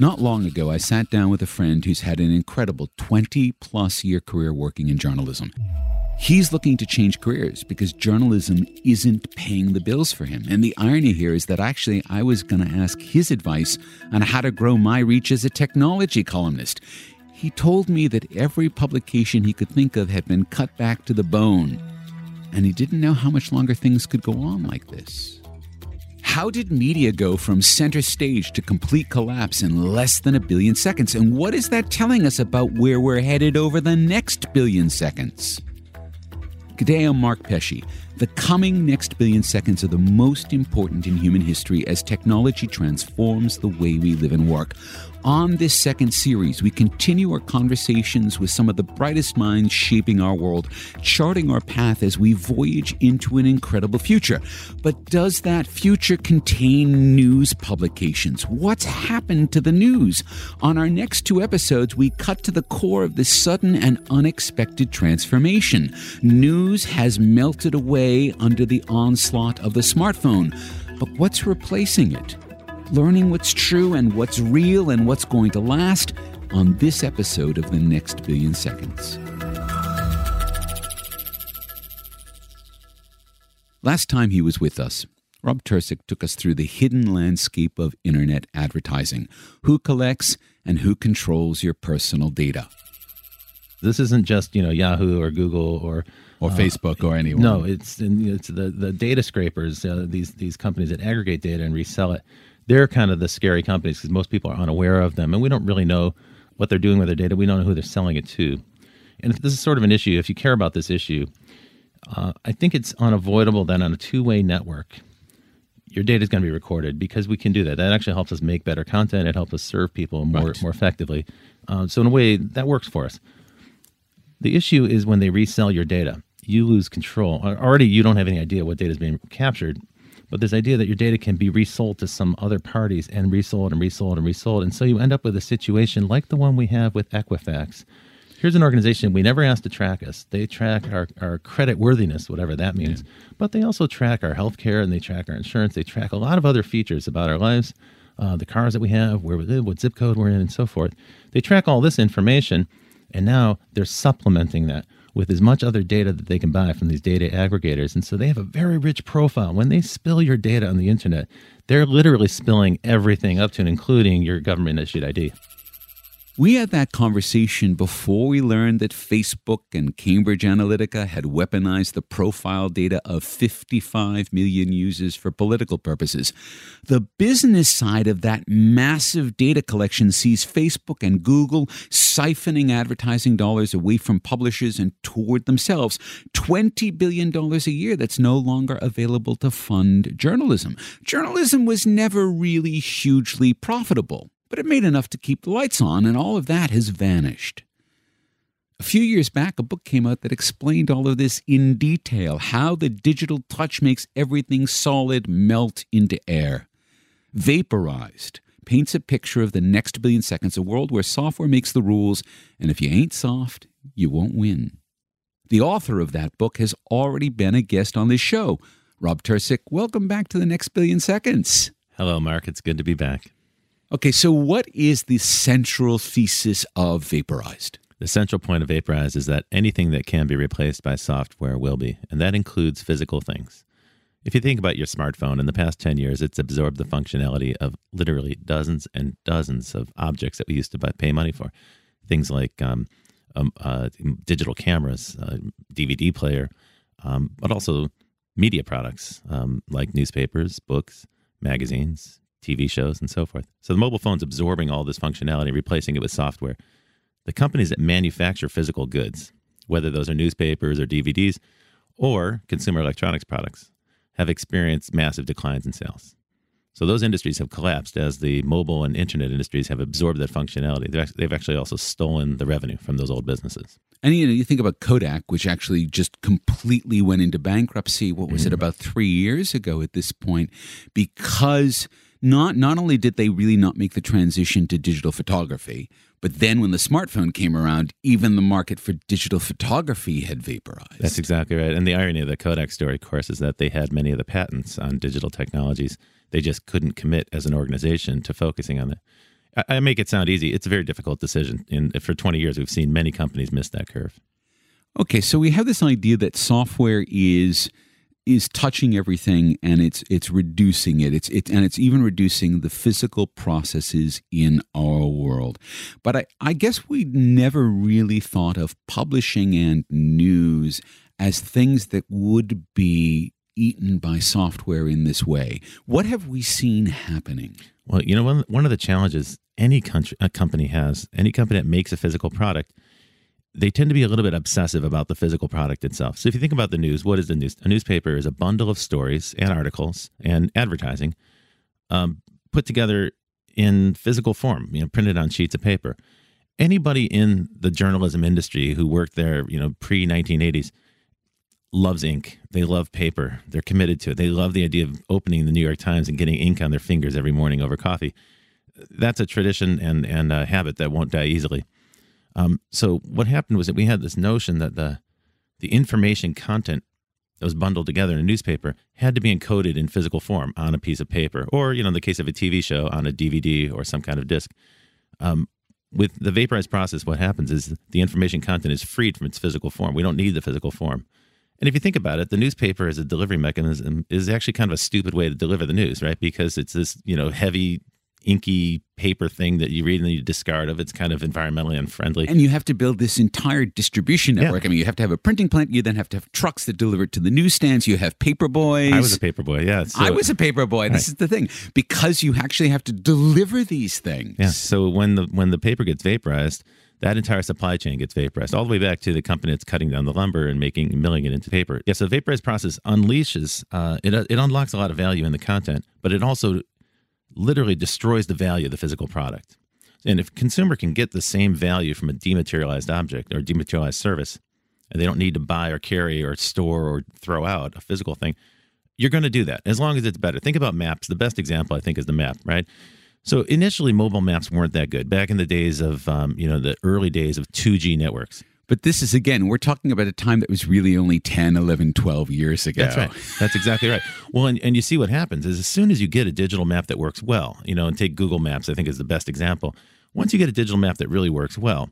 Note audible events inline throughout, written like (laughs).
Not long ago, I sat down with a friend who's had an incredible 20 plus year career working in journalism. He's looking to change careers because journalism isn't paying the bills for him. And the irony here is that actually I was going to ask his advice on how to grow my reach as a technology columnist. He told me that every publication he could think of had been cut back to the bone. And he didn't know how much longer things could go on like this. How did media go from center stage to complete collapse in less than a billion seconds? And what is that telling us about where we're headed over the next billion seconds? G'day, I'm Mark Pesce. The coming next billion seconds are the most important in human history as technology transforms the way we live and work. On this second series, we continue our conversations with some of the brightest minds shaping our world, charting our path as we voyage into an incredible future. But does that future contain news publications? What's happened to the news? On our next two episodes, we cut to the core of this sudden and unexpected transformation. News has melted away under the onslaught of the smartphone. But what's replacing it? Learning what's true and what's real and what's going to last on this episode of The Next Billion Seconds. Last time he was with us, Rob Tercek took us through the hidden landscape of internet advertising who collects and who controls your personal data. This isn't just you know Yahoo or Google or or uh, Facebook or anyone. No, it's it's the the data scrapers. Uh, these these companies that aggregate data and resell it they're kind of the scary companies because most people are unaware of them and we don't really know what they're doing with their data. We don't know who they're selling it to. And this is sort of an issue. If you care about this issue, uh, I think it's unavoidable that on a two way network, your data is going to be recorded because we can do that. That actually helps us make better content. It helps us serve people more right. more effectively. Uh, so in a way, that works for us. The issue is when they resell your data, you lose control. Already, you don't have any idea what data is being captured, but this idea that your data can be resold to some other parties and resold and resold and resold. And so you end up with a situation like the one we have with Equifax. Here's an organization we never asked to track us. They track our, our credit worthiness, whatever that means. Yeah. But they also track our health care and they track our insurance. They track a lot of other features about our lives, uh, the cars that we have, where we live, what zip code we're in, and so forth. They track all this information. And now they're supplementing that with as much other data that they can buy from these data aggregators. And so they have a very rich profile. When they spill your data on the internet, they're literally spilling everything up to and including your government issued ID. We had that conversation before we learned that Facebook and Cambridge Analytica had weaponized the profile data of 55 million users for political purposes. The business side of that massive data collection sees Facebook and Google siphoning advertising dollars away from publishers and toward themselves. $20 billion a year that's no longer available to fund journalism. Journalism was never really hugely profitable but it made enough to keep the lights on, and all of that has vanished. A few years back, a book came out that explained all of this in detail how the digital touch makes everything solid melt into air. Vaporized paints a picture of the next billion seconds, a world where software makes the rules, and if you ain't soft, you won't win. The author of that book has already been a guest on this show. Rob Tercek, welcome back to the next billion seconds. Hello, Mark. It's good to be back. Okay, so what is the central thesis of Vaporized? The central point of Vaporized is that anything that can be replaced by software will be, and that includes physical things. If you think about your smartphone, in the past 10 years, it's absorbed the functionality of literally dozens and dozens of objects that we used to buy, pay money for. Things like um, um, uh, digital cameras, uh, DVD player, um, but also media products um, like newspapers, books, magazines, TV shows, and so forth. So the mobile phone's absorbing all this functionality, replacing it with software. The companies that manufacture physical goods, whether those are newspapers or DVDs or consumer electronics products, have experienced massive declines in sales. So those industries have collapsed as the mobile and internet industries have absorbed that functionality. They've actually also stolen the revenue from those old businesses. And you know, you think about Kodak, which actually just completely went into bankruptcy. What was mm-hmm. it about three years ago at this point? Because not not only did they really not make the transition to digital photography, but then when the smartphone came around, even the market for digital photography had vaporized. That's exactly right. And the irony of the Kodak story, of course, is that they had many of the patents on digital technologies. They just couldn't commit as an organization to focusing on it. I, I make it sound easy. It's a very difficult decision. And for 20 years, we've seen many companies miss that curve. Okay, so we have this idea that software is is touching everything and it's it's reducing it. It's it and it's even reducing the physical processes in our world. But I, I guess we never really thought of publishing and news as things that would be eaten by software in this way. What have we seen happening? Well, you know, one, one of the challenges any country, a company has, any company that makes a physical product, they tend to be a little bit obsessive about the physical product itself. So if you think about the news, what is the news? A newspaper is a bundle of stories and articles and advertising um, put together in physical form, you know, printed on sheets of paper. Anybody in the journalism industry who worked there, you know, pre 1980s, loves ink. They love paper. They're committed to it. They love the idea of opening the New York Times and getting ink on their fingers every morning over coffee. That's a tradition and and a habit that won't die easily. Um, so what happened was that we had this notion that the the information content that was bundled together in a newspaper had to be encoded in physical form on a piece of paper, or you know, in the case of a TV show, on a DVD or some kind of disc. Um, with the vaporized process, what happens is the information content is freed from its physical form. We don't need the physical form. And if you think about it, the newspaper as a delivery mechanism is actually kind of a stupid way to deliver the news, right? Because it's this, you know, heavy inky paper thing that you read and you discard of. It's kind of environmentally unfriendly. And you have to build this entire distribution network. Yeah. I mean, you have to have a printing plant. You then have to have trucks that deliver it to the newsstands. You have paper boys. I was a paper boy. Yeah. So, I was a paper boy. Right. This is the thing because you actually have to deliver these things. Yeah. So when the when the paper gets vaporized, that entire supply chain gets vaporized all the way back to the company that's cutting down the lumber and making milling it into paper. Yeah, so the vaporized process unleashes uh, it. It unlocks a lot of value in the content, but it also literally destroys the value of the physical product. And if consumer can get the same value from a dematerialized object or dematerialized service, and they don't need to buy or carry or store or throw out a physical thing, you're going to do that as long as it's better. Think about maps. The best example, I think, is the map, right? So initially, mobile maps weren't that good back in the days of, um, you know, the early days of 2G networks. But this is, again, we're talking about a time that was really only 10, 11, 12 years ago. That's right. That's exactly right. Well, and, and you see what happens is as soon as you get a digital map that works well, you know, and take Google Maps, I think is the best example. Once you get a digital map that really works well,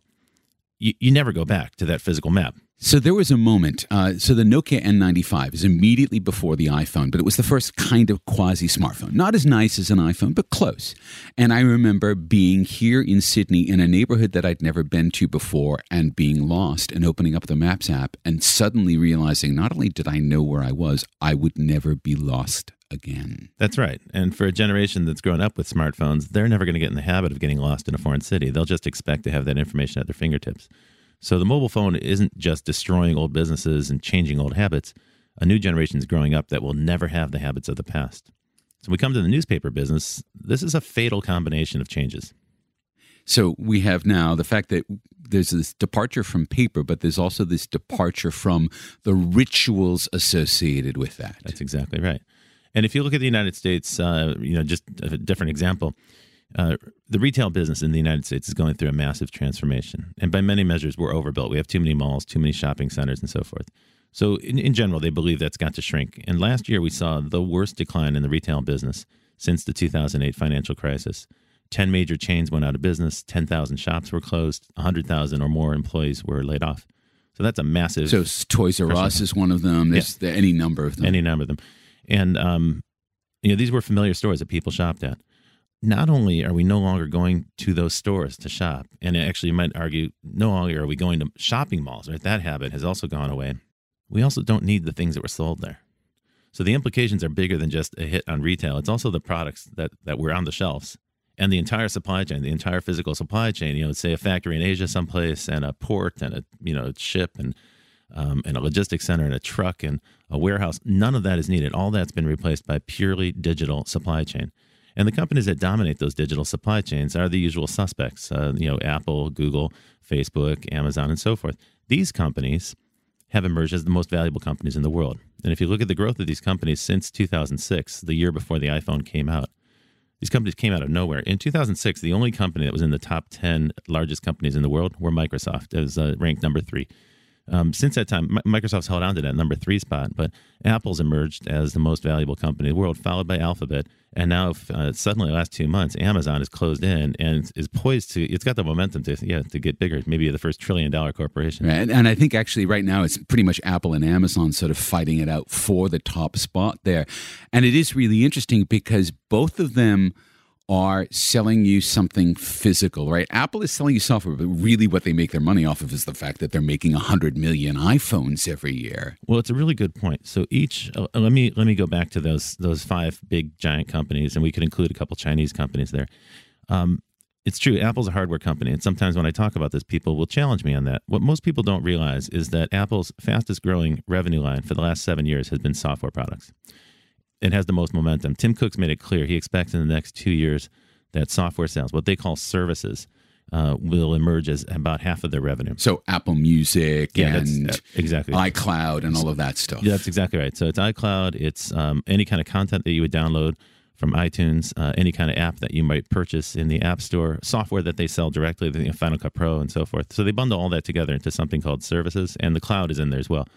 you, you never go back to that physical map. So there was a moment. Uh, so the Nokia N95 is immediately before the iPhone, but it was the first kind of quasi smartphone. Not as nice as an iPhone, but close. And I remember being here in Sydney in a neighborhood that I'd never been to before and being lost and opening up the Maps app and suddenly realizing not only did I know where I was, I would never be lost again. That's right. And for a generation that's grown up with smartphones, they're never going to get in the habit of getting lost in a foreign city. They'll just expect to have that information at their fingertips. So the mobile phone isn't just destroying old businesses and changing old habits. A new generation is growing up that will never have the habits of the past. So we come to the newspaper business. This is a fatal combination of changes. So we have now the fact that there's this departure from paper, but there's also this departure from the rituals associated with that. That's exactly right. And if you look at the United States, uh, you know, just a different example, uh, the retail business in the United States is going through a massive transformation. And by many measures, we're overbuilt. We have too many malls, too many shopping centers, and so forth. So, in, in general, they believe that's got to shrink. And last year, we saw the worst decline in the retail business since the 2008 financial crisis. 10 major chains went out of business, 10,000 shops were closed, 100,000 or more employees were laid off. So that's a massive. So Toys R Us is one of them. There's yeah. any number of them. Any number of them. And, um, you know, these were familiar stores that people shopped at not only are we no longer going to those stores to shop, and actually you might argue no longer are we going to shopping malls, right? That habit has also gone away. We also don't need the things that were sold there. So the implications are bigger than just a hit on retail. It's also the products that, that were on the shelves and the entire supply chain, the entire physical supply chain. You know, say a factory in Asia someplace and a port and a you know ship and um, and a logistics center and a truck and a warehouse. None of that is needed. All that's been replaced by purely digital supply chain. And the companies that dominate those digital supply chains are the usual suspects, uh, you know, Apple, Google, Facebook, Amazon, and so forth. These companies have emerged as the most valuable companies in the world. And if you look at the growth of these companies since 2006, the year before the iPhone came out, these companies came out of nowhere. In 2006, the only company that was in the top 10 largest companies in the world were Microsoft, as uh, ranked number three. Um, since that time, Microsoft's held on to that number three spot, but Apple's emerged as the most valuable company in the world, followed by Alphabet. And now, uh, suddenly, the last two months, Amazon is closed in and is poised to. It's got the momentum to, yeah, to get bigger. Maybe the first trillion dollar corporation. And, and I think actually right now it's pretty much Apple and Amazon sort of fighting it out for the top spot there. And it is really interesting because both of them are selling you something physical, right? Apple is selling you software, but really what they make their money off of is the fact that they're making 100 million iPhones every year. Well, it's a really good point. So each uh, let me let me go back to those those five big giant companies and we could include a couple Chinese companies there. Um, it's true Apple's a hardware company and sometimes when I talk about this people will challenge me on that. What most people don't realize is that Apple's fastest growing revenue line for the last 7 years has been software products it has the most momentum. Tim Cook's made it clear he expects in the next two years that software sales, what they call services, uh, will emerge as about half of their revenue. So Apple Music yeah, and uh, exactly iCloud and all of that stuff. Yeah, that's exactly right. So it's iCloud. It's um, any kind of content that you would download from iTunes, uh, any kind of app that you might purchase in the App Store, software that they sell directly, the Final Cut Pro, and so forth. So they bundle all that together into something called services, and the cloud is in there as well.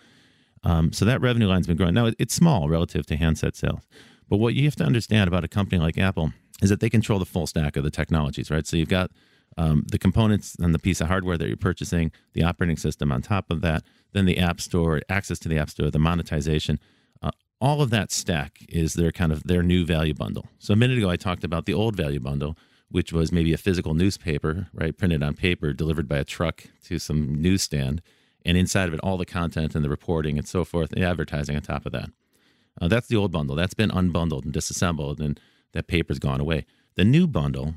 Um, so that revenue line's been growing. Now it's small relative to handset sales, but what you have to understand about a company like Apple is that they control the full stack of the technologies, right? So you've got um, the components and the piece of hardware that you're purchasing, the operating system on top of that, then the App Store, access to the App Store, the monetization. Uh, all of that stack is their kind of their new value bundle. So a minute ago, I talked about the old value bundle, which was maybe a physical newspaper, right, printed on paper, delivered by a truck to some newsstand and inside of it, all the content and the reporting and so forth, the advertising on top of that. Uh, that's the old bundle. That's been unbundled and disassembled, and that paper's gone away. The new bundle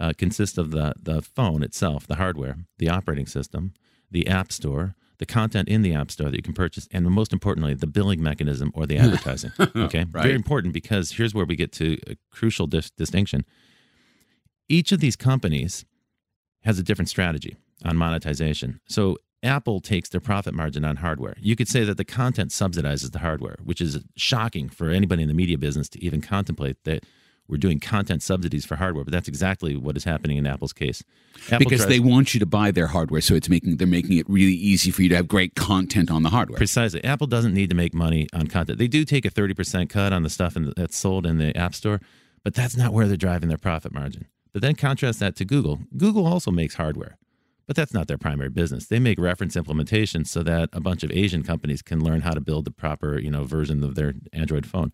uh, consists of the, the phone itself, the hardware, the operating system, the app store, the content in the app store that you can purchase, and most importantly, the billing mechanism or the (laughs) advertising. Okay, right. very important because here's where we get to a crucial dis- distinction. Each of these companies has a different strategy on monetization. So Apple takes their profit margin on hardware. You could say that the content subsidizes the hardware, which is shocking for anybody in the media business to even contemplate that we're doing content subsidies for hardware, but that's exactly what is happening in Apple's case. Apple because tries- they want you to buy their hardware, so it's making they're making it really easy for you to have great content on the hardware. Precisely. Apple doesn't need to make money on content. They do take a 30% cut on the stuff in, that's sold in the App Store, but that's not where they're driving their profit margin. But then contrast that to Google. Google also makes hardware but that's not their primary business. They make reference implementations so that a bunch of Asian companies can learn how to build the proper, you know, version of their Android phone.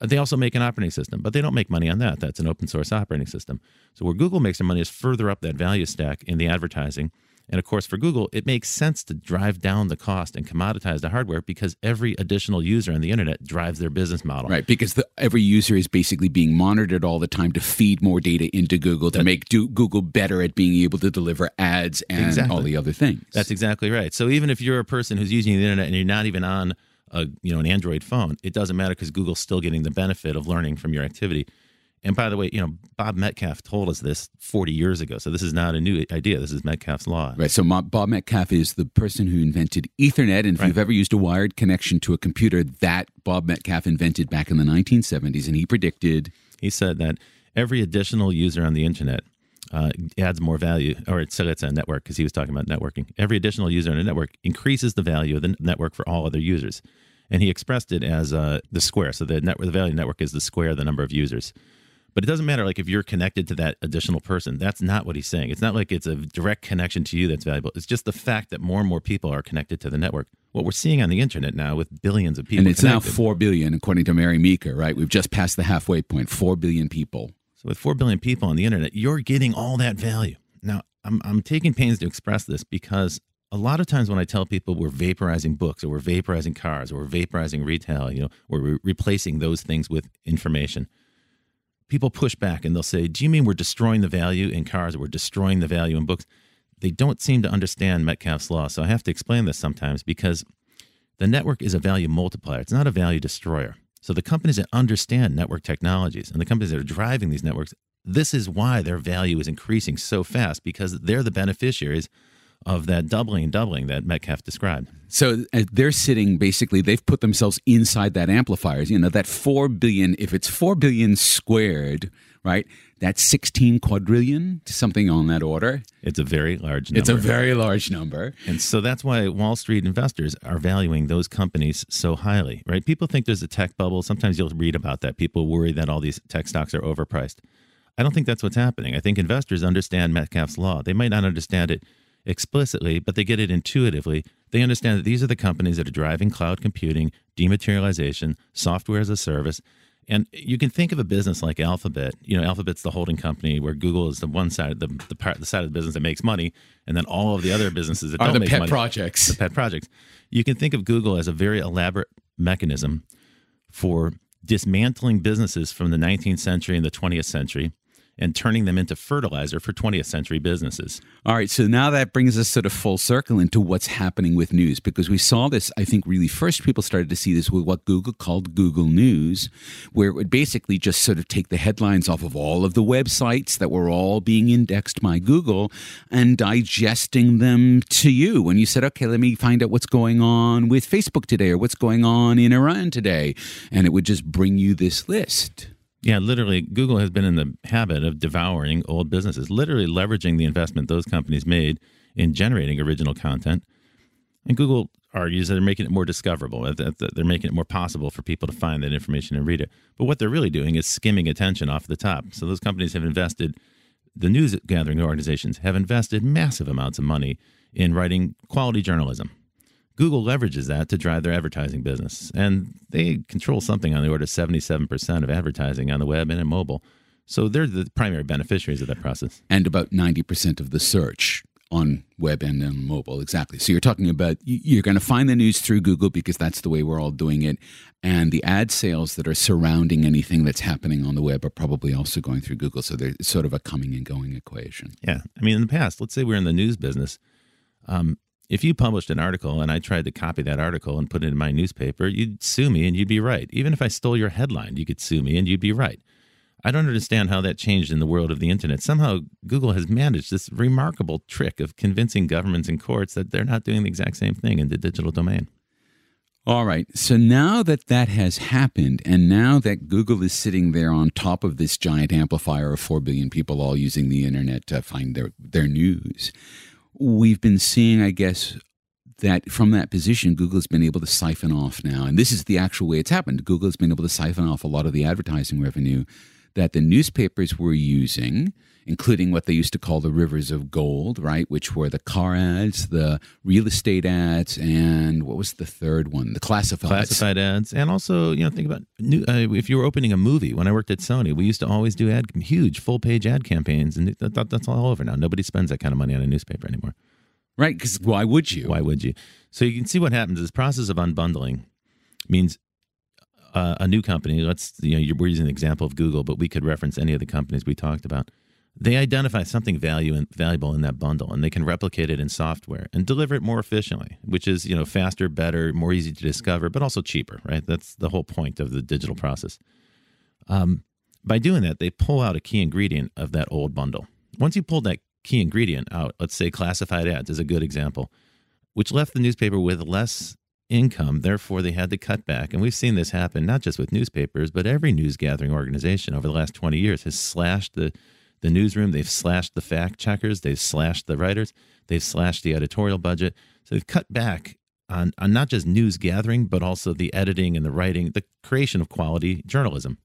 Uh, they also make an operating system, but they don't make money on that. That's an open source operating system. So where Google makes their money is further up that value stack in the advertising and of course, for Google, it makes sense to drive down the cost and commoditize the hardware because every additional user on the internet drives their business model. Right, because the, every user is basically being monitored all the time to feed more data into Google to that, make do, Google better at being able to deliver ads and exactly. all the other things. That's exactly right. So even if you're a person who's using the internet and you're not even on a you know an Android phone, it doesn't matter because Google's still getting the benefit of learning from your activity. And by the way, you know, Bob Metcalfe told us this 40 years ago. So this is not a new idea. This is Metcalfe's law. Right. So Bob Metcalfe is the person who invented Ethernet. And if right. you've ever used a wired connection to a computer, that Bob Metcalfe invented back in the 1970s. And he predicted. He said that every additional user on the internet uh, adds more value, or it's, so it's a network because he was talking about networking. Every additional user on a network increases the value of the network for all other users. And he expressed it as uh, the square. So the, net, the value network is the square of the number of users. But it doesn't matter like if you're connected to that additional person. That's not what he's saying. It's not like it's a direct connection to you that's valuable. It's just the fact that more and more people are connected to the network. What we're seeing on the internet now with billions of people. And it's connected. now 4 billion according to Mary Meeker, right? We've just passed the halfway point. 4 billion people. So with 4 billion people on the internet, you're getting all that value. Now, I'm I'm taking pains to express this because a lot of times when I tell people we're vaporizing books or we're vaporizing cars or we're vaporizing retail, you know, we're replacing those things with information people push back and they'll say, Do you mean we're destroying the value in cars we're destroying the value in books? They don't seem to understand Metcalfe's law. So I have to explain this sometimes because the network is a value multiplier, it's not a value destroyer. So the companies that understand network technologies and the companies that are driving these networks, this is why their value is increasing so fast because they're the beneficiaries of that doubling and doubling that Metcalfe described. So uh, they're sitting basically, they've put themselves inside that amplifiers. You know, that 4 billion, if it's 4 billion squared, right? That's 16 quadrillion, something on that order. It's a very large number. It's a very large number. And so that's why Wall Street investors are valuing those companies so highly, right? People think there's a tech bubble. Sometimes you'll read about that. People worry that all these tech stocks are overpriced. I don't think that's what's happening. I think investors understand Metcalfe's law. They might not understand it explicitly, but they get it intuitively. They understand that these are the companies that are driving cloud computing, dematerialization, software as a service. And you can think of a business like Alphabet. You know, Alphabet's the holding company where Google is the one side, the the part, the side of the business that makes money, and then all of the other businesses that Are the pet money, projects. the pet projects. You can think of Google as a very elaborate mechanism for dismantling businesses from the 19th century and the 20th century and turning them into fertilizer for 20th century businesses. All right, so now that brings us sort of full circle into what's happening with news because we saw this. I think really first people started to see this with what Google called Google News, where it would basically just sort of take the headlines off of all of the websites that were all being indexed by Google and digesting them to you. When you said, okay, let me find out what's going on with Facebook today or what's going on in Iran today, and it would just bring you this list. Yeah, literally, Google has been in the habit of devouring old businesses, literally leveraging the investment those companies made in generating original content. And Google argues that they're making it more discoverable, that they're making it more possible for people to find that information and read it. But what they're really doing is skimming attention off the top. So those companies have invested, the news gathering organizations have invested massive amounts of money in writing quality journalism. Google leverages that to drive their advertising business, and they control something on the order of 77% of advertising on the web and in mobile. So they're the primary beneficiaries of that process. and about 90% of the search on web and on mobile exactly so you're talking about you- you're going to find the news through google because that's the way we're all doing it and the ad sales that are surrounding anything that's happening on the web are probably also going through google so there's sort of a coming and going equation Yeah. I mean, in the past, let's say we're in the news business. Um, if you published an article and I tried to copy that article and put it in my newspaper, you'd sue me and you'd be right. Even if I stole your headline, you could sue me and you'd be right. I don't understand how that changed in the world of the internet. Somehow, Google has managed this remarkable trick of convincing governments and courts that they're not doing the exact same thing in the digital domain. All right. So now that that has happened, and now that Google is sitting there on top of this giant amplifier of 4 billion people all using the internet to find their, their news, we've been seeing, I guess, that from that position, Google's been able to siphon off now. And this is the actual way it's happened. Google has been able to siphon off a lot of the advertising revenue that the newspapers were using, including what they used to call the rivers of gold, right? Which were the car ads, the real estate ads, and what was the third one? The classifieds. classified ads and also you know think about new, uh, if you were opening a movie when i worked at sony we used to always do ad huge full page ad campaigns and that, that- that's all over now nobody spends that kind of money on a newspaper anymore Right? Because why would you? why would you so you can see what happens this process of unbundling means uh, a new company. Let's you know we're using an example of google but we could reference any of the companies we talked about. They identify something value and valuable in that bundle and they can replicate it in software and deliver it more efficiently which is you know faster better more easy to discover but also cheaper right? That's the whole point of the digital process. Um, by doing that they pull out a key ingredient of that old bundle. Once you pull that key ingredient out let's say classified ads is a good example which left the newspaper with less income. Therefore, they had to cut back. And we've seen this happen not just with newspapers, but every news gathering organization over the last 20 years has slashed the, the newsroom. They've slashed the fact checkers. They've slashed the writers. They've slashed the editorial budget. So they've cut back on, on not just news gathering, but also the editing and the writing, the creation of quality journalism.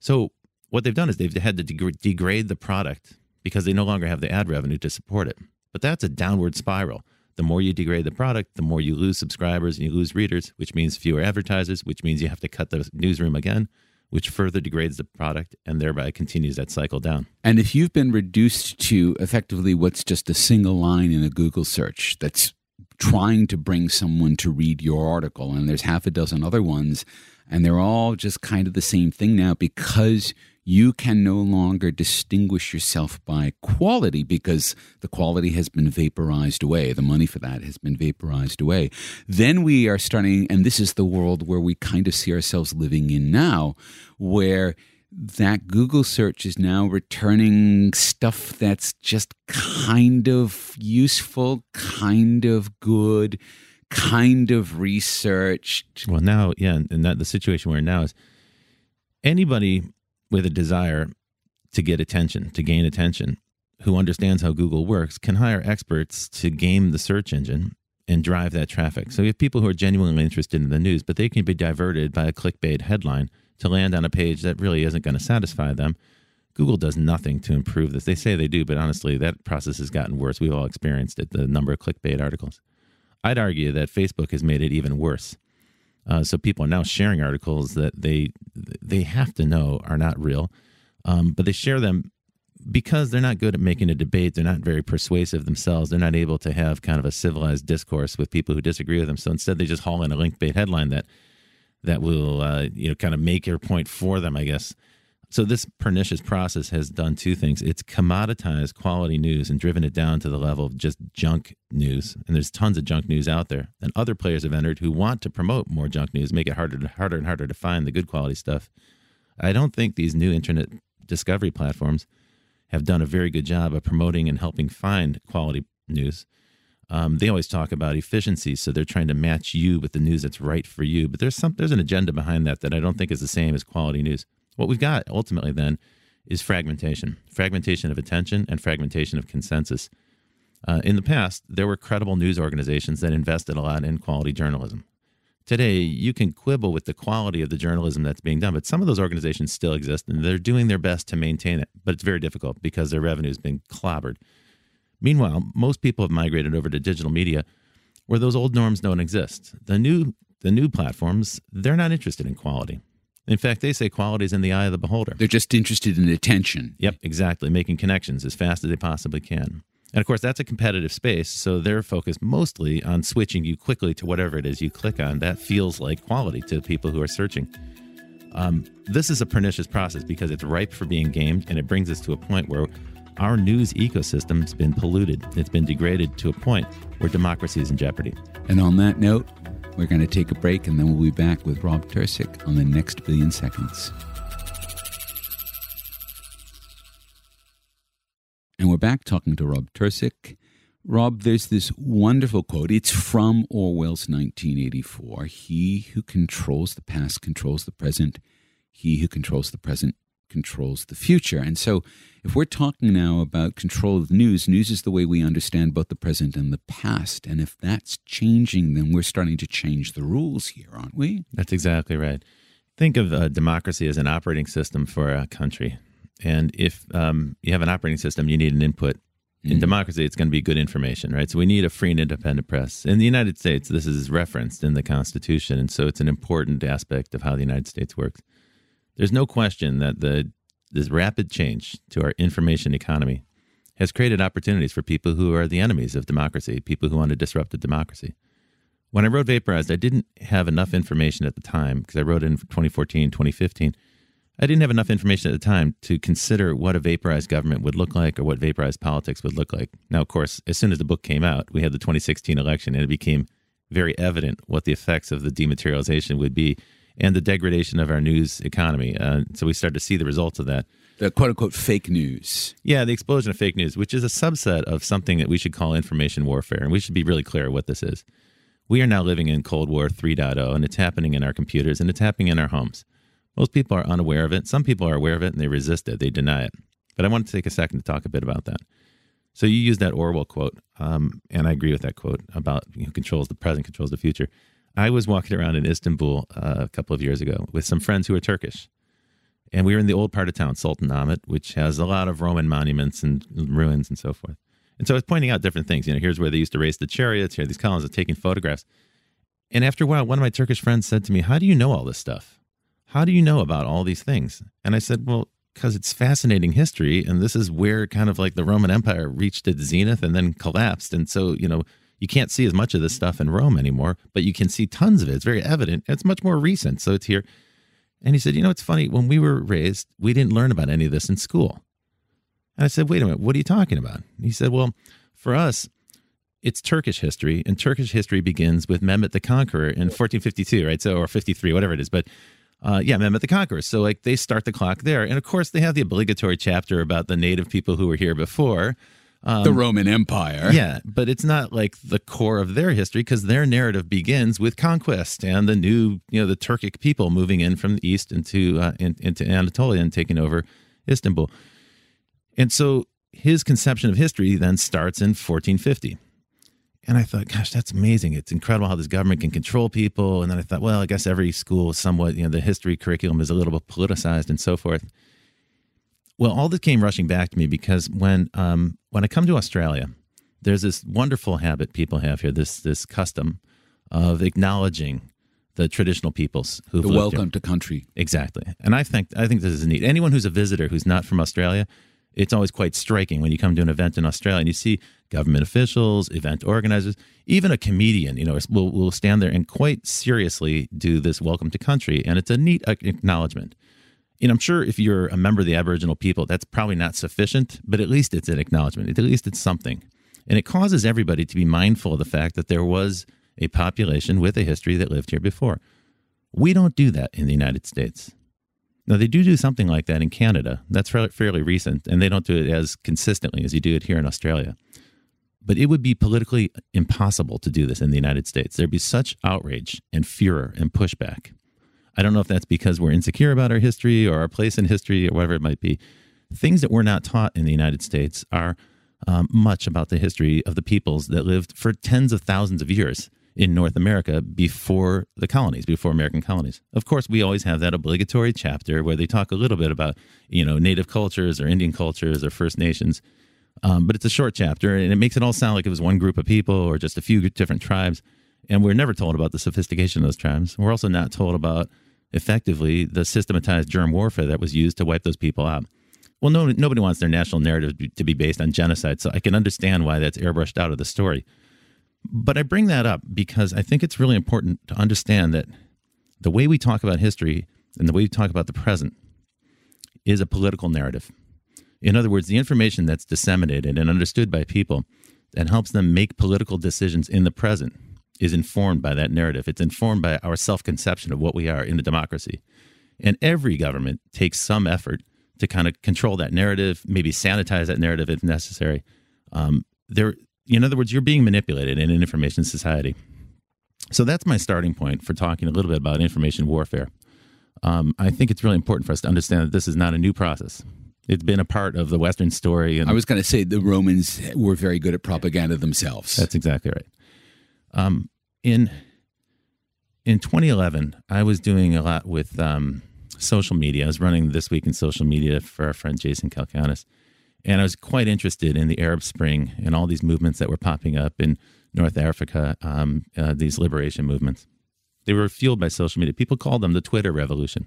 So what they've done is they've had to deg- degrade the product because they no longer have the ad revenue to support it. But that's a downward spiral. The more you degrade the product, the more you lose subscribers and you lose readers, which means fewer advertisers, which means you have to cut the newsroom again, which further degrades the product and thereby continues that cycle down. And if you've been reduced to effectively what's just a single line in a Google search that's trying to bring someone to read your article, and there's half a dozen other ones, and they're all just kind of the same thing now because you can no longer distinguish yourself by quality because the quality has been vaporized away. The money for that has been vaporized away. Then we are starting, and this is the world where we kind of see ourselves living in now, where that Google search is now returning stuff that's just kind of useful, kind of good, kind of researched. Well, now, yeah, and that the situation we're in now is anybody with a desire to get attention, to gain attention, who understands how Google works, can hire experts to game the search engine and drive that traffic. So you have people who are genuinely interested in the news, but they can be diverted by a clickbait headline to land on a page that really isn't going to satisfy them. Google does nothing to improve this. They say they do, but honestly, that process has gotten worse. We've all experienced it, the number of clickbait articles. I'd argue that Facebook has made it even worse. Uh, so people are now sharing articles that they they have to know are not real, um, but they share them because they're not good at making a debate. They're not very persuasive themselves. They're not able to have kind of a civilized discourse with people who disagree with them. So instead, they just haul in a link bait headline that that will uh, you know kind of make your point for them, I guess. So this pernicious process has done two things. It's commoditized quality news and driven it down to the level of just junk news. And there's tons of junk news out there. And other players have entered who want to promote more junk news, make it harder, and harder and harder to find the good quality stuff. I don't think these new internet discovery platforms have done a very good job of promoting and helping find quality news. Um, they always talk about efficiency, so they're trying to match you with the news that's right for you. But there's some there's an agenda behind that that I don't think is the same as quality news. What we've got ultimately then is fragmentation fragmentation of attention and fragmentation of consensus. Uh, in the past, there were credible news organizations that invested a lot in quality journalism. Today, you can quibble with the quality of the journalism that's being done, but some of those organizations still exist and they're doing their best to maintain it. But it's very difficult because their revenue has been clobbered. Meanwhile, most people have migrated over to digital media where those old norms don't exist. The new the new platforms, they're not interested in quality. In fact, they say quality is in the eye of the beholder. They're just interested in attention. Yep, exactly. Making connections as fast as they possibly can. And of course, that's a competitive space. So they're focused mostly on switching you quickly to whatever it is you click on. That feels like quality to people who are searching. Um, this is a pernicious process because it's ripe for being gamed, and it brings us to a point where our news ecosystem has been polluted. It's been degraded to a point where democracy is in jeopardy. And on that note, we're going to take a break and then we'll be back with Rob Tercek on the next billion seconds. And we're back talking to Rob Tercek. Rob, there's this wonderful quote. It's from Orwell's 1984. He who controls the past controls the present. He who controls the present controls the future. And so, if we're talking now about control of news, news is the way we understand both the present and the past. And if that's changing, then we're starting to change the rules here, aren't we? That's exactly right. Think of uh, democracy as an operating system for a country. And if um, you have an operating system, you need an input. In mm-hmm. democracy, it's going to be good information, right? So we need a free and independent press. In the United States, this is referenced in the Constitution. And so it's an important aspect of how the United States works. There's no question that the this rapid change to our information economy has created opportunities for people who are the enemies of democracy, people who want to disrupt the democracy. When I wrote Vaporized, I didn't have enough information at the time because I wrote in 2014, 2015. I didn't have enough information at the time to consider what a vaporized government would look like or what vaporized politics would look like. Now, of course, as soon as the book came out, we had the 2016 election and it became very evident what the effects of the dematerialization would be and the degradation of our news economy. Uh, so we start to see the results of that. The quote unquote fake news. Yeah, the explosion of fake news, which is a subset of something that we should call information warfare. And we should be really clear what this is. We are now living in Cold War 3.0, and it's happening in our computers and it's happening in our homes. Most people are unaware of it. Some people are aware of it and they resist it, they deny it. But I want to take a second to talk a bit about that. So you use that Orwell quote, um, and I agree with that quote about you know, controls the present, controls the future. I was walking around in Istanbul uh, a couple of years ago with some friends who are Turkish. And we were in the old part of town, Sultanahmet, which has a lot of Roman monuments and ruins and so forth. And so I was pointing out different things. You know, here's where they used to race the chariots, here are these columns of taking photographs. And after a while, one of my Turkish friends said to me, How do you know all this stuff? How do you know about all these things? And I said, Well, because it's fascinating history. And this is where kind of like the Roman Empire reached its zenith and then collapsed. And so, you know, you can't see as much of this stuff in Rome anymore, but you can see tons of it. It's very evident. It's much more recent. So it's here. And he said, You know, it's funny. When we were raised, we didn't learn about any of this in school. And I said, Wait a minute, what are you talking about? He said, Well, for us, it's Turkish history, and Turkish history begins with Mehmet the Conqueror in 1452, right? So, or 53, whatever it is. But uh, yeah, Mehmet the Conqueror. So, like, they start the clock there. And of course, they have the obligatory chapter about the native people who were here before. Um, the Roman Empire. Yeah, but it's not like the core of their history because their narrative begins with conquest and the new, you know, the Turkic people moving in from the east into uh, in, into Anatolia and taking over Istanbul. And so his conception of history then starts in 1450. And I thought, gosh, that's amazing. It's incredible how this government can control people. And then I thought, well, I guess every school is somewhat, you know, the history curriculum is a little bit politicized and so forth. Well, all this came rushing back to me because when um, when I come to Australia, there's this wonderful habit people have here, this this custom of acknowledging the traditional peoples who the welcome here. to country. Exactly, and I think I think this is neat. Anyone who's a visitor who's not from Australia, it's always quite striking when you come to an event in Australia and you see government officials, event organizers, even a comedian. You know, will will stand there and quite seriously do this welcome to country, and it's a neat uh, acknowledgement. And I'm sure if you're a member of the Aboriginal people, that's probably not sufficient, but at least it's an acknowledgement. At least it's something. And it causes everybody to be mindful of the fact that there was a population with a history that lived here before. We don't do that in the United States. Now, they do do something like that in Canada. That's fairly recent, and they don't do it as consistently as you do it here in Australia. But it would be politically impossible to do this in the United States. There'd be such outrage and furor and pushback. I don't know if that's because we're insecure about our history or our place in history or whatever it might be. Things that we're not taught in the United States are um, much about the history of the peoples that lived for tens of thousands of years in North America before the colonies, before American colonies. Of course, we always have that obligatory chapter where they talk a little bit about, you know, native cultures or Indian cultures or First Nations. Um, but it's a short chapter and it makes it all sound like it was one group of people or just a few different tribes. And we're never told about the sophistication of those tribes. We're also not told about effectively the systematized germ warfare that was used to wipe those people out. Well, no, nobody wants their national narrative to be based on genocide, so I can understand why that's airbrushed out of the story. But I bring that up because I think it's really important to understand that the way we talk about history and the way we talk about the present is a political narrative. In other words, the information that's disseminated and understood by people that helps them make political decisions in the present is informed by that narrative. It's informed by our self conception of what we are in a democracy. And every government takes some effort to kind of control that narrative, maybe sanitize that narrative if necessary. Um, there, in other words, you're being manipulated in an information society. So that's my starting point for talking a little bit about information warfare. Um, I think it's really important for us to understand that this is not a new process. It's been a part of the Western story. And I was going to say the Romans were very good at propaganda themselves. That's exactly right. Um, in in 2011, I was doing a lot with um, social media. I was running this week in social media for our friend Jason Calacanis, and I was quite interested in the Arab Spring and all these movements that were popping up in North Africa. Um, uh, these liberation movements. They were fueled by social media. People called them the Twitter revolution.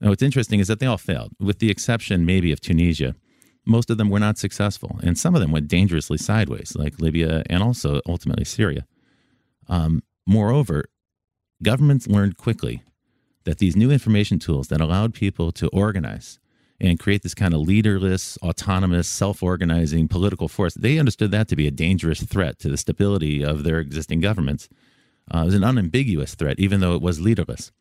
Now, what's interesting is that they all failed, with the exception maybe of Tunisia. Most of them were not successful, and some of them went dangerously sideways, like Libya and also ultimately Syria. Um, moreover, governments learned quickly that these new information tools that allowed people to organize and create this kind of leaderless, autonomous, self organizing political force, they understood that to be a dangerous threat to the stability of their existing governments. Uh, it was an unambiguous threat, even though it was leaderless.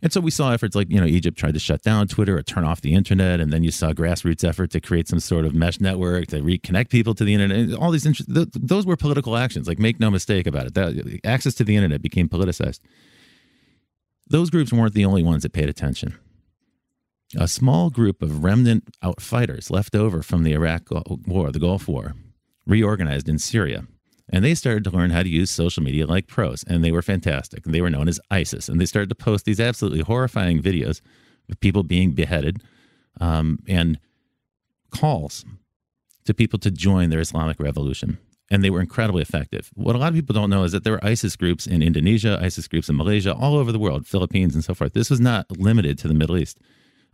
And so we saw efforts like, you know, Egypt tried to shut down Twitter or turn off the internet. And then you saw grassroots effort to create some sort of mesh network to reconnect people to the internet. All these, th- those were political actions. Like, make no mistake about it. That, access to the internet became politicized. Those groups weren't the only ones that paid attention. A small group of remnant out fighters left over from the Iraq War, the Gulf War, reorganized in Syria and they started to learn how to use social media like pros, and they were fantastic. And they were known as ISIS, and they started to post these absolutely horrifying videos of people being beheaded um, and calls to people to join their Islamic revolution. And they were incredibly effective. What a lot of people don't know is that there were ISIS groups in Indonesia, ISIS groups in Malaysia, all over the world, Philippines, and so forth. This was not limited to the Middle East.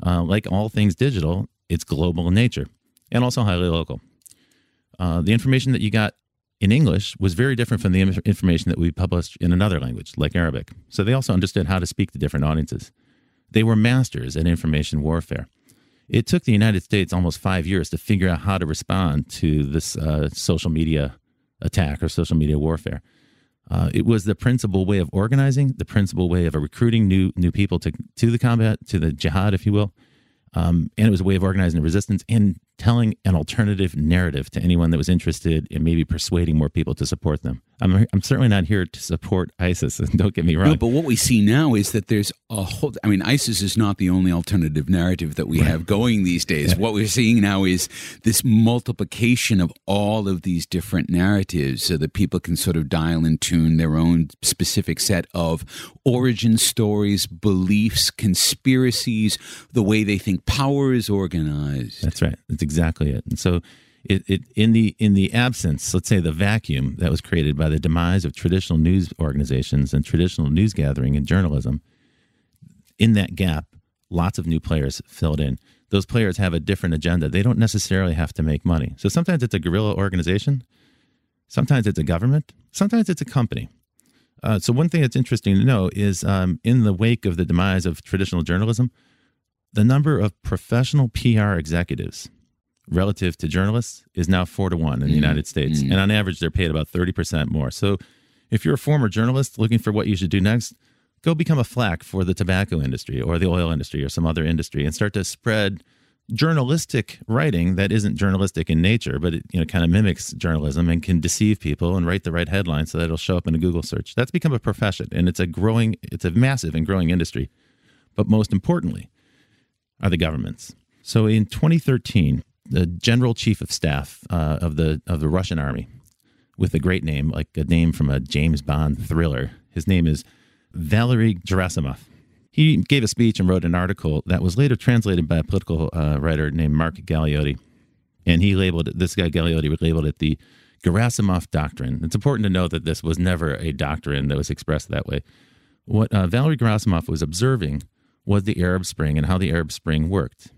Uh, like all things digital, it's global in nature and also highly local. Uh, the information that you got in English was very different from the information that we published in another language, like Arabic. So they also understood how to speak to different audiences. They were masters at information warfare. It took the United States almost five years to figure out how to respond to this uh, social media attack or social media warfare. Uh, it was the principal way of organizing, the principal way of recruiting new new people to to the combat, to the jihad, if you will, um, and it was a way of organizing the resistance and telling an alternative narrative to anyone that was interested in maybe persuading more people to support them. I'm, I'm certainly not here to support ISIS, (laughs) don't get me wrong. No, but what we see now is that there's a whole, I mean, ISIS is not the only alternative narrative that we right. have going these days. Yeah. What we're seeing now is this multiplication of all of these different narratives so that people can sort of dial and tune their own specific set of origin stories, beliefs, conspiracies, the way they think power is organized. That's right. That's exactly it. And so, it, it, in the in the absence, let's say the vacuum that was created by the demise of traditional news organizations and traditional news gathering and journalism, in that gap, lots of new players filled in. Those players have a different agenda. They don't necessarily have to make money. So sometimes it's a guerrilla organization, sometimes it's a government, sometimes it's a company. Uh, so one thing that's interesting to know is um, in the wake of the demise of traditional journalism, the number of professional PR executives relative to journalists is now four to one in the mm United States. mm And on average, they're paid about 30% more. So if you're a former journalist looking for what you should do next, go become a flack for the tobacco industry or the oil industry or some other industry and start to spread journalistic writing that isn't journalistic in nature, but it you know kind of mimics journalism and can deceive people and write the right headline so that it'll show up in a Google search. That's become a profession and it's a growing, it's a massive and growing industry. But most importantly, are the governments. So in 2013, the general chief of staff uh, of the of the Russian army, with a great name, like a name from a James Bond thriller. His name is Valery Gerasimov. He gave a speech and wrote an article that was later translated by a political uh, writer named Mark Galeotti, and he labeled it. This guy Galeotti labeled it the Gerasimov doctrine. It's important to note that this was never a doctrine that was expressed that way. What uh, Valery Gerasimov was observing was the Arab Spring and how the Arab Spring worked.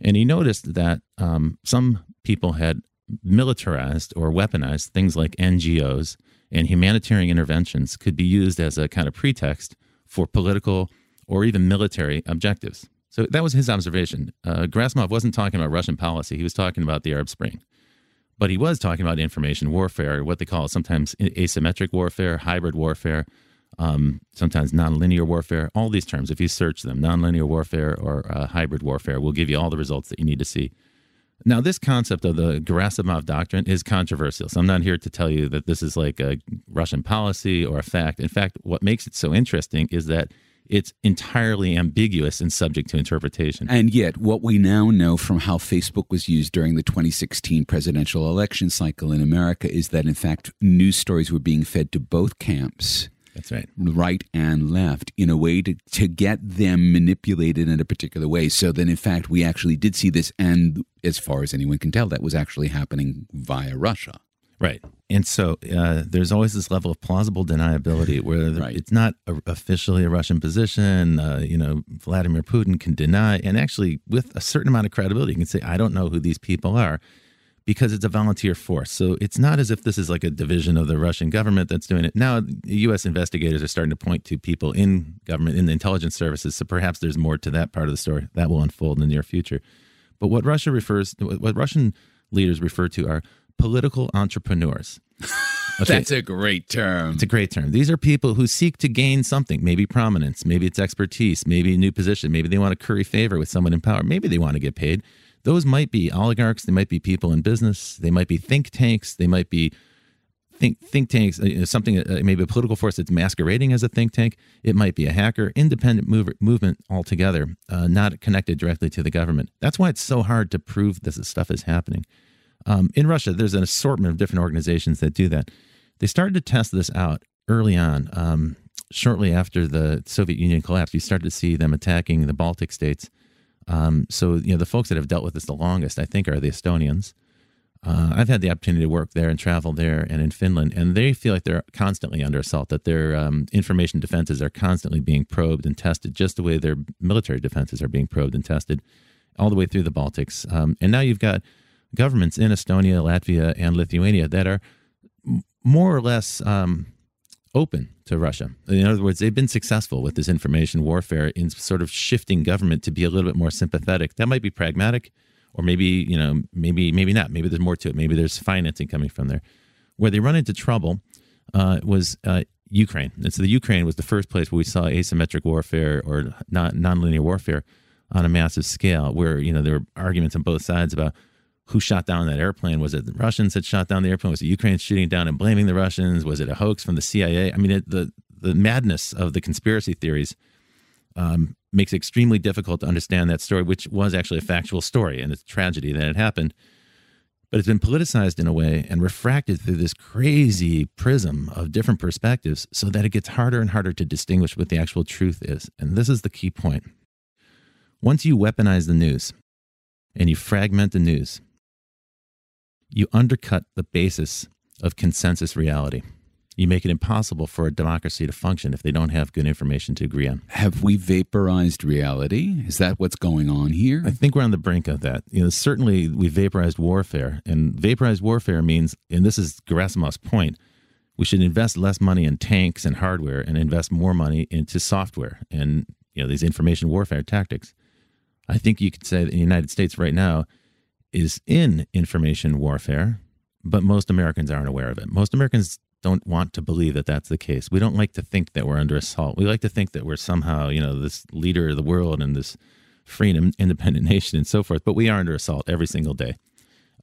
And he noticed that um, some people had militarized or weaponized things like NGOs and humanitarian interventions could be used as a kind of pretext for political or even military objectives. So that was his observation. Uh, Gerasimov wasn't talking about Russian policy, he was talking about the Arab Spring. But he was talking about information warfare, what they call sometimes asymmetric warfare, hybrid warfare, um, sometimes nonlinear warfare, all these terms, if you search them, nonlinear warfare or uh, hybrid warfare, will give you all the results that you need to see. Now, this concept of the Gerasimov doctrine is controversial. So I'm not here to tell you that this is like a Russian policy or a fact. In fact, what makes it so interesting is that it's entirely ambiguous and subject to interpretation. And yet, what we now know from how Facebook was used during the 2016 presidential election cycle in America is that, in fact, news stories were being fed to both camps that's right. Right and left in a way to, to get them manipulated in a particular way. So that in fact we actually did see this and as far as anyone can tell, that was actually happening via Russia. Right. And so uh, there's always this level of plausible deniability where right. it's not a, officially a Russian position. Uh, you know, Vladimir Putin can deny, and actually, with a certain amount of credibility, you can say, I don't know who these people are because it's a volunteer force. So it's not as if this is like a division of the Russian government that's doing it. Now, U.S. investigators are starting to point to people in government, in the intelligence services. So perhaps there's more to that part of the story that will unfold in the near future. But what Russia refers, what Russian leaders refer to are political entrepreneurs. (laughs) Okay. That's a great term. It's a great term. These are people who seek to gain something, maybe prominence, maybe it's expertise, maybe a new position, maybe they want to curry favor with someone in power, maybe they want to get paid those might be oligarchs, they might be people in business, they might be think tanks, they might be think think tanks, uh, something uh, maybe a political force that's masquerading as a think tank. It might be a hacker, independent mover, movement altogether, uh, not connected directly to the government. That's why it's so hard to prove this stuff is happening. Um, in Russia, there's an assortment of different organizations that do that. They started to test this out early on. Um, shortly after the Soviet Union collapsed, you started to see them attacking the Baltic states um, so, you know, the folks that have dealt with this the longest, I think, are the Estonians. Uh, I've had the opportunity to work there and travel there and in Finland, and they feel like they're constantly under assault, that their um, information defenses are constantly being probed and tested, just the way their military defenses are being probed and tested all the way through the Baltics. Um, and now you've got governments in Estonia, Latvia, and Lithuania that are more or less um, open to Russia. In other words, they've been successful with this information warfare in sort of shifting government to be a little bit more sympathetic. That might be pragmatic, or maybe you know, maybe maybe not. Maybe there's more to it. Maybe there's financing coming from there. Where they run into trouble uh, was uh, Ukraine, and so the Ukraine was the first place where we saw asymmetric warfare or non nonlinear warfare on a massive scale, where you know there were arguments on both sides about who shot down that airplane. Was it the Russians that shot down the airplane? Was it Ukraine shooting down and blaming the Russians? Was it a hoax from the CIA? I mean, it, the the madness of the conspiracy theories um, makes it extremely difficult to understand that story, which was actually a factual story, and it's a tragedy that it happened. But it's been politicized in a way and refracted through this crazy prism of different perspectives so that it gets harder and harder to distinguish what the actual truth is. And this is the key point. Once you weaponize the news and you fragment the news, you undercut the basis of consensus reality. You make it impossible for a democracy to function if they don't have good information to agree on. Have we vaporized reality? Is that what's going on here? I think we're on the brink of that. You know, certainly we vaporized warfare, and vaporized warfare means, and this is Gerasimov's point, we should invest less money in tanks and hardware and invest more money into software and you know these information warfare tactics. I think you could say that in the United States right now is in information warfare, but most Americans aren't aware of it. Most Americans don't want to believe that that's the case. We don't like to think that we're under assault. We like to think that we're somehow, you know, this leader of the world and this free and independent (laughs) nation and so forth. But we are under assault every single day.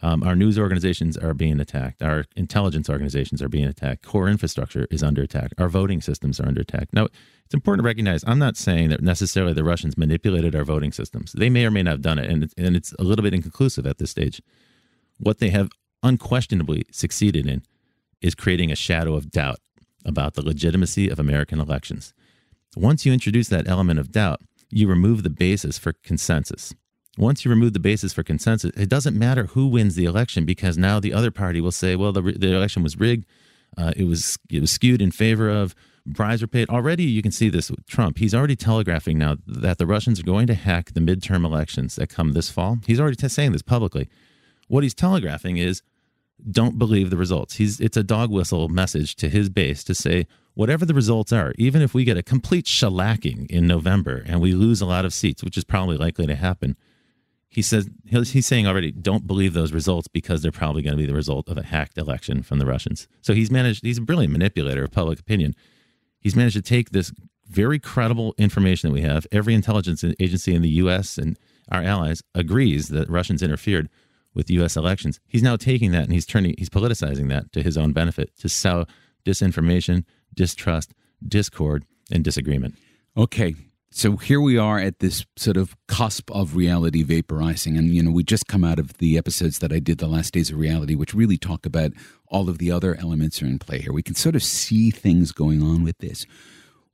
Um, our news organizations are being attacked. Our intelligence organizations are being attacked. Core infrastructure is under attack. Our voting systems are under attack. Now, it's important to recognize I'm not saying that necessarily the Russians manipulated our voting systems. They may or may not have done it, and and it's a little bit inconclusive at this stage. What they have unquestionably succeeded in is creating a shadow of doubt about the legitimacy of American elections. Once you introduce that element of doubt, you remove the basis for consensus. Once you remove the basis for consensus, it doesn't matter who wins the election because now the other party will say, well, the, the election was rigged. Uh, it was it was skewed in favor of bribes were paid. Already, you can see this with Trump. He's already telegraphing now that the Russians are going to hack the midterm elections that come this fall. He's already t- saying this publicly. What he's telegraphing is don't believe the results. He's it's a dog whistle message to his base to say whatever the results are, even if we get a complete shellacking in November and we lose a lot of seats, which is probably likely to happen he says he's saying already don't believe those results because they're probably going to be the result of a hacked election from the Russians. So he's managed he's a brilliant manipulator of public opinion. He's managed to take this very credible information that we have. Every intelligence agency in the US and our allies agrees that Russians interfered with US elections. He's now taking that and he's turning he's politicizing that to his own benefit to sow disinformation, distrust, discord and disagreement. Okay, so here we are at this sort of cusp of reality vaporizing. And you know we just come out of the episodes that i did the last days of reality which really talk about all of the other elements are in play here. We can sort of see things going on with this.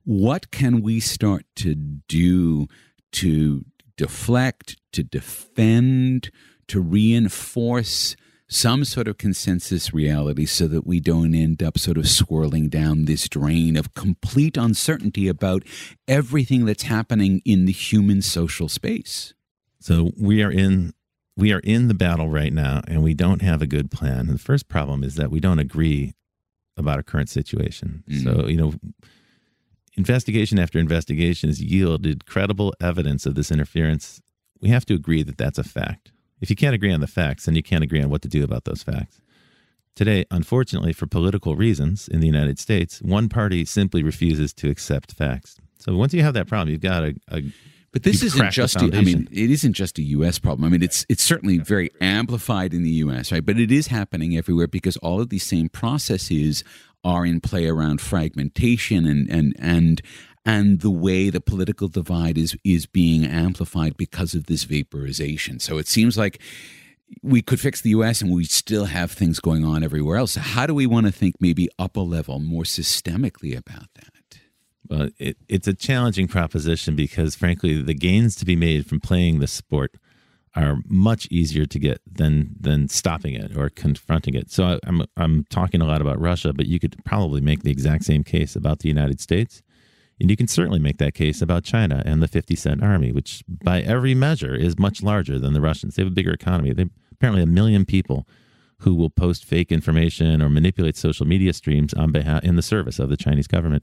What can we start to do to deflect to defend to reinforce some sort of consensus reality so that we don't end up sort of swirling down this drain of complete uncertainty about everything that's happening in the human social space. So we are in we are in the battle right now and we don't have a good plan. And the first problem is that we don't agree about our current situation. Mm. So, you know, investigation after investigation has yielded credible evidence of this interference. We have to agree that that's a fact. If you can't agree on the facts, then you can't agree on what to do about those facts. Today, unfortunately, for political reasons in the United States, one party simply refuses to accept facts. So once you have that problem, you've got a, a but this isn't just a, I mean it isn't just a US problem. I mean it's it's certainly very amplified in the US, right? But it is happening everywhere because all of these same processes are in play around fragmentation and and and and the way the political divide is is being amplified because of this vaporization. So it seems like we could fix the US and we still have things going on everywhere else. So how do we want to think maybe up a level more systemically about that? Well, it, it's a challenging proposition because, frankly, the gains to be made from playing the sport are much easier to get than than stopping it or confronting it. So I, I'm I'm talking a lot about Russia, but you could probably make the exact same case about the United States. And you can certainly make that case about China and the 50 cent army, which by every measure is much larger than the Russians. They have a bigger economy. They apparently a million people who will post fake information or manipulate social media streams on behalf in the service of the Chinese government.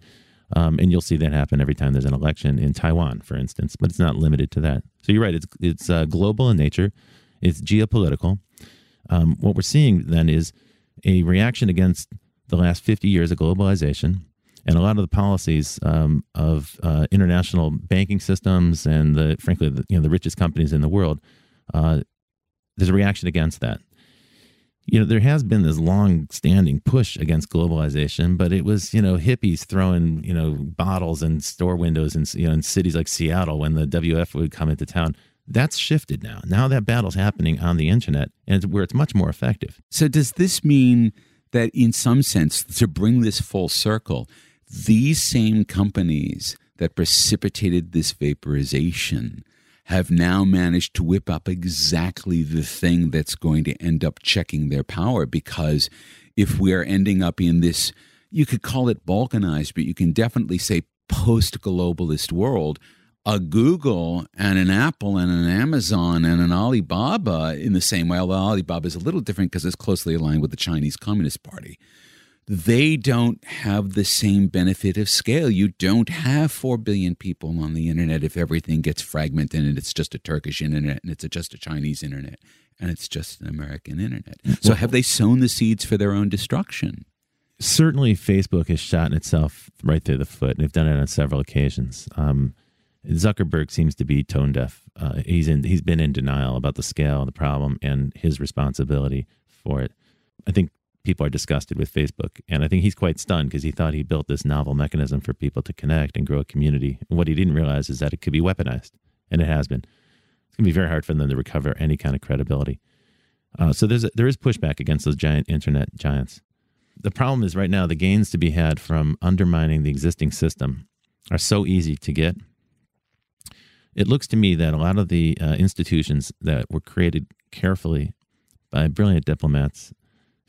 Um, and you'll see that happen every time there's an election in Taiwan, for instance. But it's not limited to that. So you're right; it's it's uh, global in nature. It's geopolitical. Um, what we're seeing then is a reaction against the last 50 years of globalization and a lot of the policies um, of uh, international banking systems and the frankly the, you know the richest companies in the world. Uh, there's a reaction against that you know, there has been this long standing push against globalization, but it was, you know, hippies throwing, you know, bottles in store windows in, you know, in cities like Seattle when the WF would come into town. That's shifted now. Now that battle's happening on the internet and it's where it's much more effective. So, does this mean that, in some sense, to bring this full circle, these same companies that precipitated this vaporization have now managed to whip up exactly the thing that's going to end up checking their power. Because if we're ending up in this, you could call it balkanized, but you can definitely say post globalist world, a Google and an Apple and an Amazon and an Alibaba in the same way, although Alibaba is a little different because it's closely aligned with the Chinese Communist Party they don't have the same benefit of scale. You don't have 4 billion people on the internet if everything gets fragmented and it's just a Turkish internet and it's just a Chinese internet and it's just an American internet. So have they sown the seeds for their own destruction? Certainly, Facebook has shot itself right through the foot, and they've done it on several occasions. Um, Zuckerberg seems to be tone deaf. Uh, he's in, he's been in denial about the scale of the problem and his responsibility for it. I think people are disgusted with Facebook. And I think he's quite stunned because he thought he built this novel mechanism for people to connect and grow a community. And what he didn't realize is that it could be weaponized, and it has been. It's going to be very hard for them to recover any kind of credibility. Uh, so there's a, there is pushback against those giant internet giants. The problem is right now the gains to be had from undermining the existing system are so easy to get. It looks to me that a lot of the uh, institutions that were created carefully by brilliant diplomats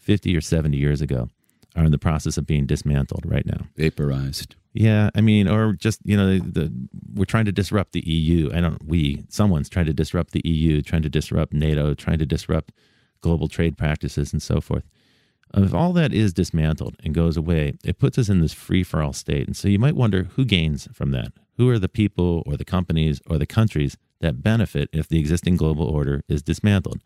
50 or 70 years ago are in the process of being dismantled right now. Vaporized. Yeah, I mean, or just you know, the, we're trying to disrupt the EU. I don't. We, someone's trying to disrupt the EU, trying to disrupt NATO, trying to disrupt global trade practices, and so forth. If all that is dismantled and goes away, it puts us in this free for all state. And so you might wonder who gains from that. Who are the people, or the companies, or the countries that benefit if the existing global order is dismantled?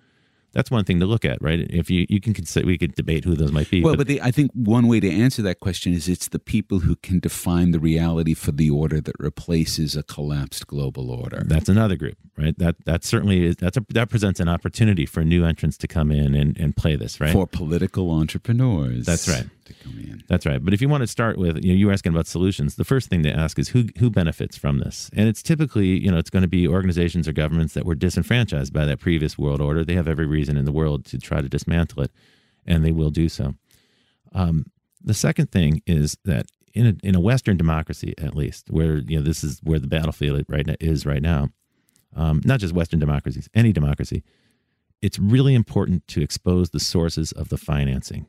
That's one thing to look at, right? If you you can consider, we could debate who those might be. Well, but, but the, I think one way to answer that question is it's the people who can define the reality for the order that replaces a collapsed global order. That's another group, right? That that certainly is that's a, that presents an opportunity for new entrants to come in and, and play this, right? For political entrepreneurs. That's right to come in. That's right. But if you want to start with, you know, you were asking about solutions. The first thing to ask is who who benefits from this, and it's typically, you know, it's going to be organizations or governments that were disenfranchised by that previous world order. They have every reason in the world to try to dismantle it, and they will do so. Um, the second thing is that in a, in a Western democracy, at least, where you know this is where the battlefield right now, is right now, um, not just Western democracies, any democracy, it's really important to expose the sources of the financing.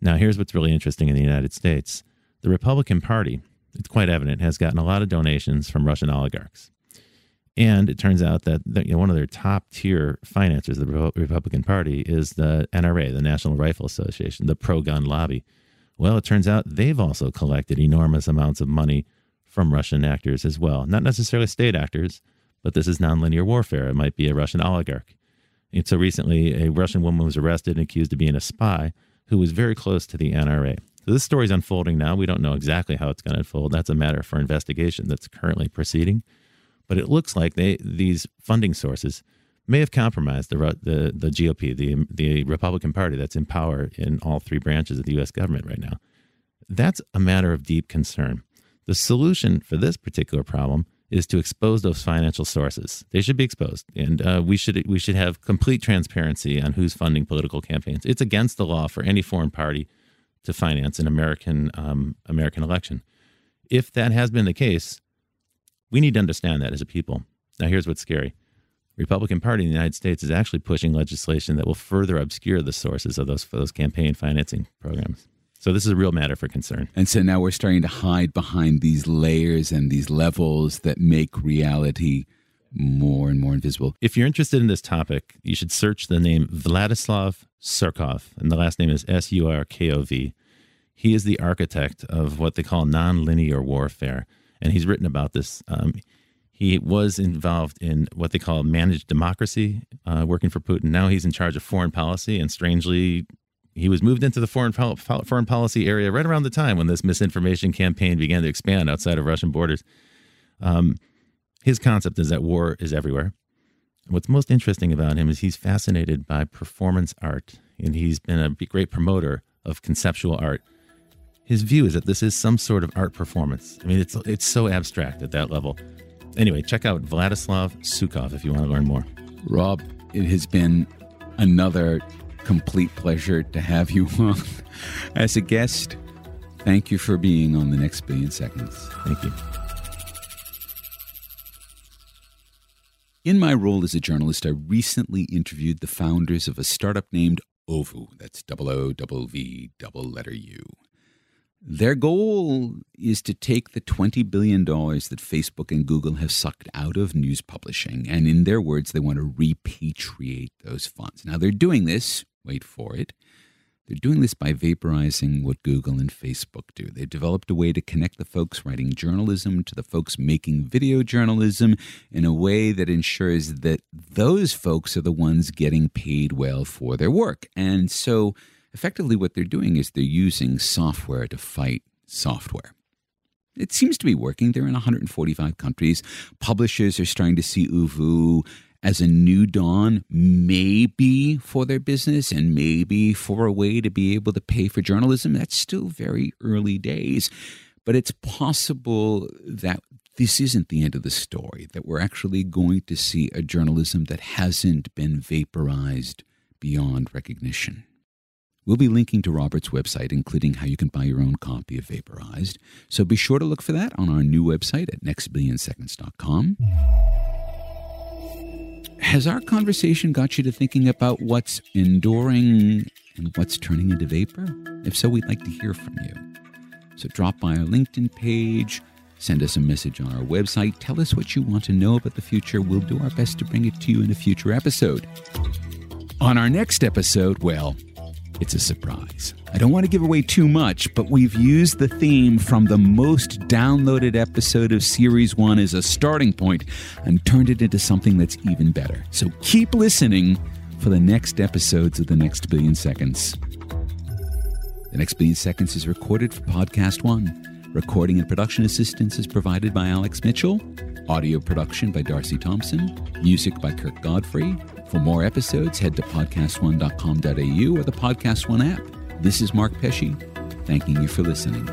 Now, here's what's really interesting in the United States the Republican Party, it's quite evident, has gotten a lot of donations from Russian oligarchs. And it turns out that you know, one of their top tier financiers the Republican Party is the NRA, the National Rifle Association, the pro gun lobby. Well, it turns out they've also collected enormous amounts of money from Russian actors as well. Not necessarily state actors, but this is nonlinear warfare. It might be a Russian oligarch. And so recently, a Russian woman was arrested and accused of being a spy who was very close to the NRA. So this story is unfolding now. We don't know exactly how it's going to unfold. That's a matter for investigation that's currently proceeding. But it looks like they these funding sources may have compromised the the, the GOP, the the Republican Party that's in power in all three branches of the U.S. government right now. That's a matter of deep concern. The solution for this particular problem is to expose those financial sources. They should be exposed, and uh, we should we should have complete transparency on who's funding political campaigns. It's against the law for any foreign party to finance an American um, American election. If that has been the case, we need to understand that as a people. Now, here's what's scary: Republican Party in the United States is actually pushing legislation that will further obscure the sources of those those campaign financing programs. So this is a real matter for concern. And so now we're starting to hide behind these layers and these levels that make reality more and more invisible. If you're interested in this topic, you should search the name Vladislav Surkov, and the last name is S U R K O V. He is the architect of what they call nonlinear warfare, and he's written about this. Um, he was involved in what they call managed democracy, uh, working for Putin. Now he's in charge of foreign policy, and strangely, he was moved into the foreign foreign policy area right around the time when this misinformation campaign began to expand outside of Russian borders. Um, his concept is that war is everywhere. What's most interesting about him is he's fascinated by performance art, and he's been a great promoter of conceptual art. His view is that this is some sort of art performance. I mean, it's it's so abstract at that level. Anyway, check out Vladislav Surkov if you want to learn more. Rob, it has been another complete pleasure to have you (laughs) on as a guest. Thank you for being on the next billion seconds. Thank you. In my role as a journalist, I recently interviewed the founders of a startup named Oovvuu. That's double O double V double letter U. Their goal is to take the $20 billion that Facebook and Google have sucked out of news publishing, and in their words, they want to repatriate those funds. Now, they're doing this, wait for it, they're doing this by vaporizing what Google and Facebook do. They've developed a way to connect the folks writing journalism to the folks making video journalism in a way that ensures that those folks are the ones getting paid well for their work. And so, effectively, what they're doing is they're using software to fight software. It seems to be working. They're in 145 countries. Publishers are starting to see Oovvuu as a new dawn, maybe for their business and maybe for a way to be able to pay for journalism. That's still very early days. But it's possible that this isn't the end of the story, that we're actually going to see a journalism that hasn't been vaporized beyond recognition. We'll be linking to Robert's website, including how you can buy your own copy of Vaporized. So be sure to look for that on our new website at nextbillionseconds.com. Has our conversation got you to thinking about what's enduring and what's turning into vapor? If so, we'd like to hear from you. So drop by our LinkedIn page, send us a message on our website, tell us what you want to know about the future. We'll do our best to bring it to you in a future episode. On our next episode, well, it's a surprise. I don't want to give away too much, but we've used the theme from the most downloaded episode of Series 1 as a starting point and turned it into something that's even better. So keep listening for the next episodes of The Next Billion Seconds. The Next Billion Seconds is recorded for Podcast One. Recording and production assistance is provided by Alex Mitchell. Audio production by Darcy Thompson. Music by Kirk Godfrey. For more episodes, head to podcastone.com.au or the Podcast One app. This is Mark Pesce, thanking you for listening.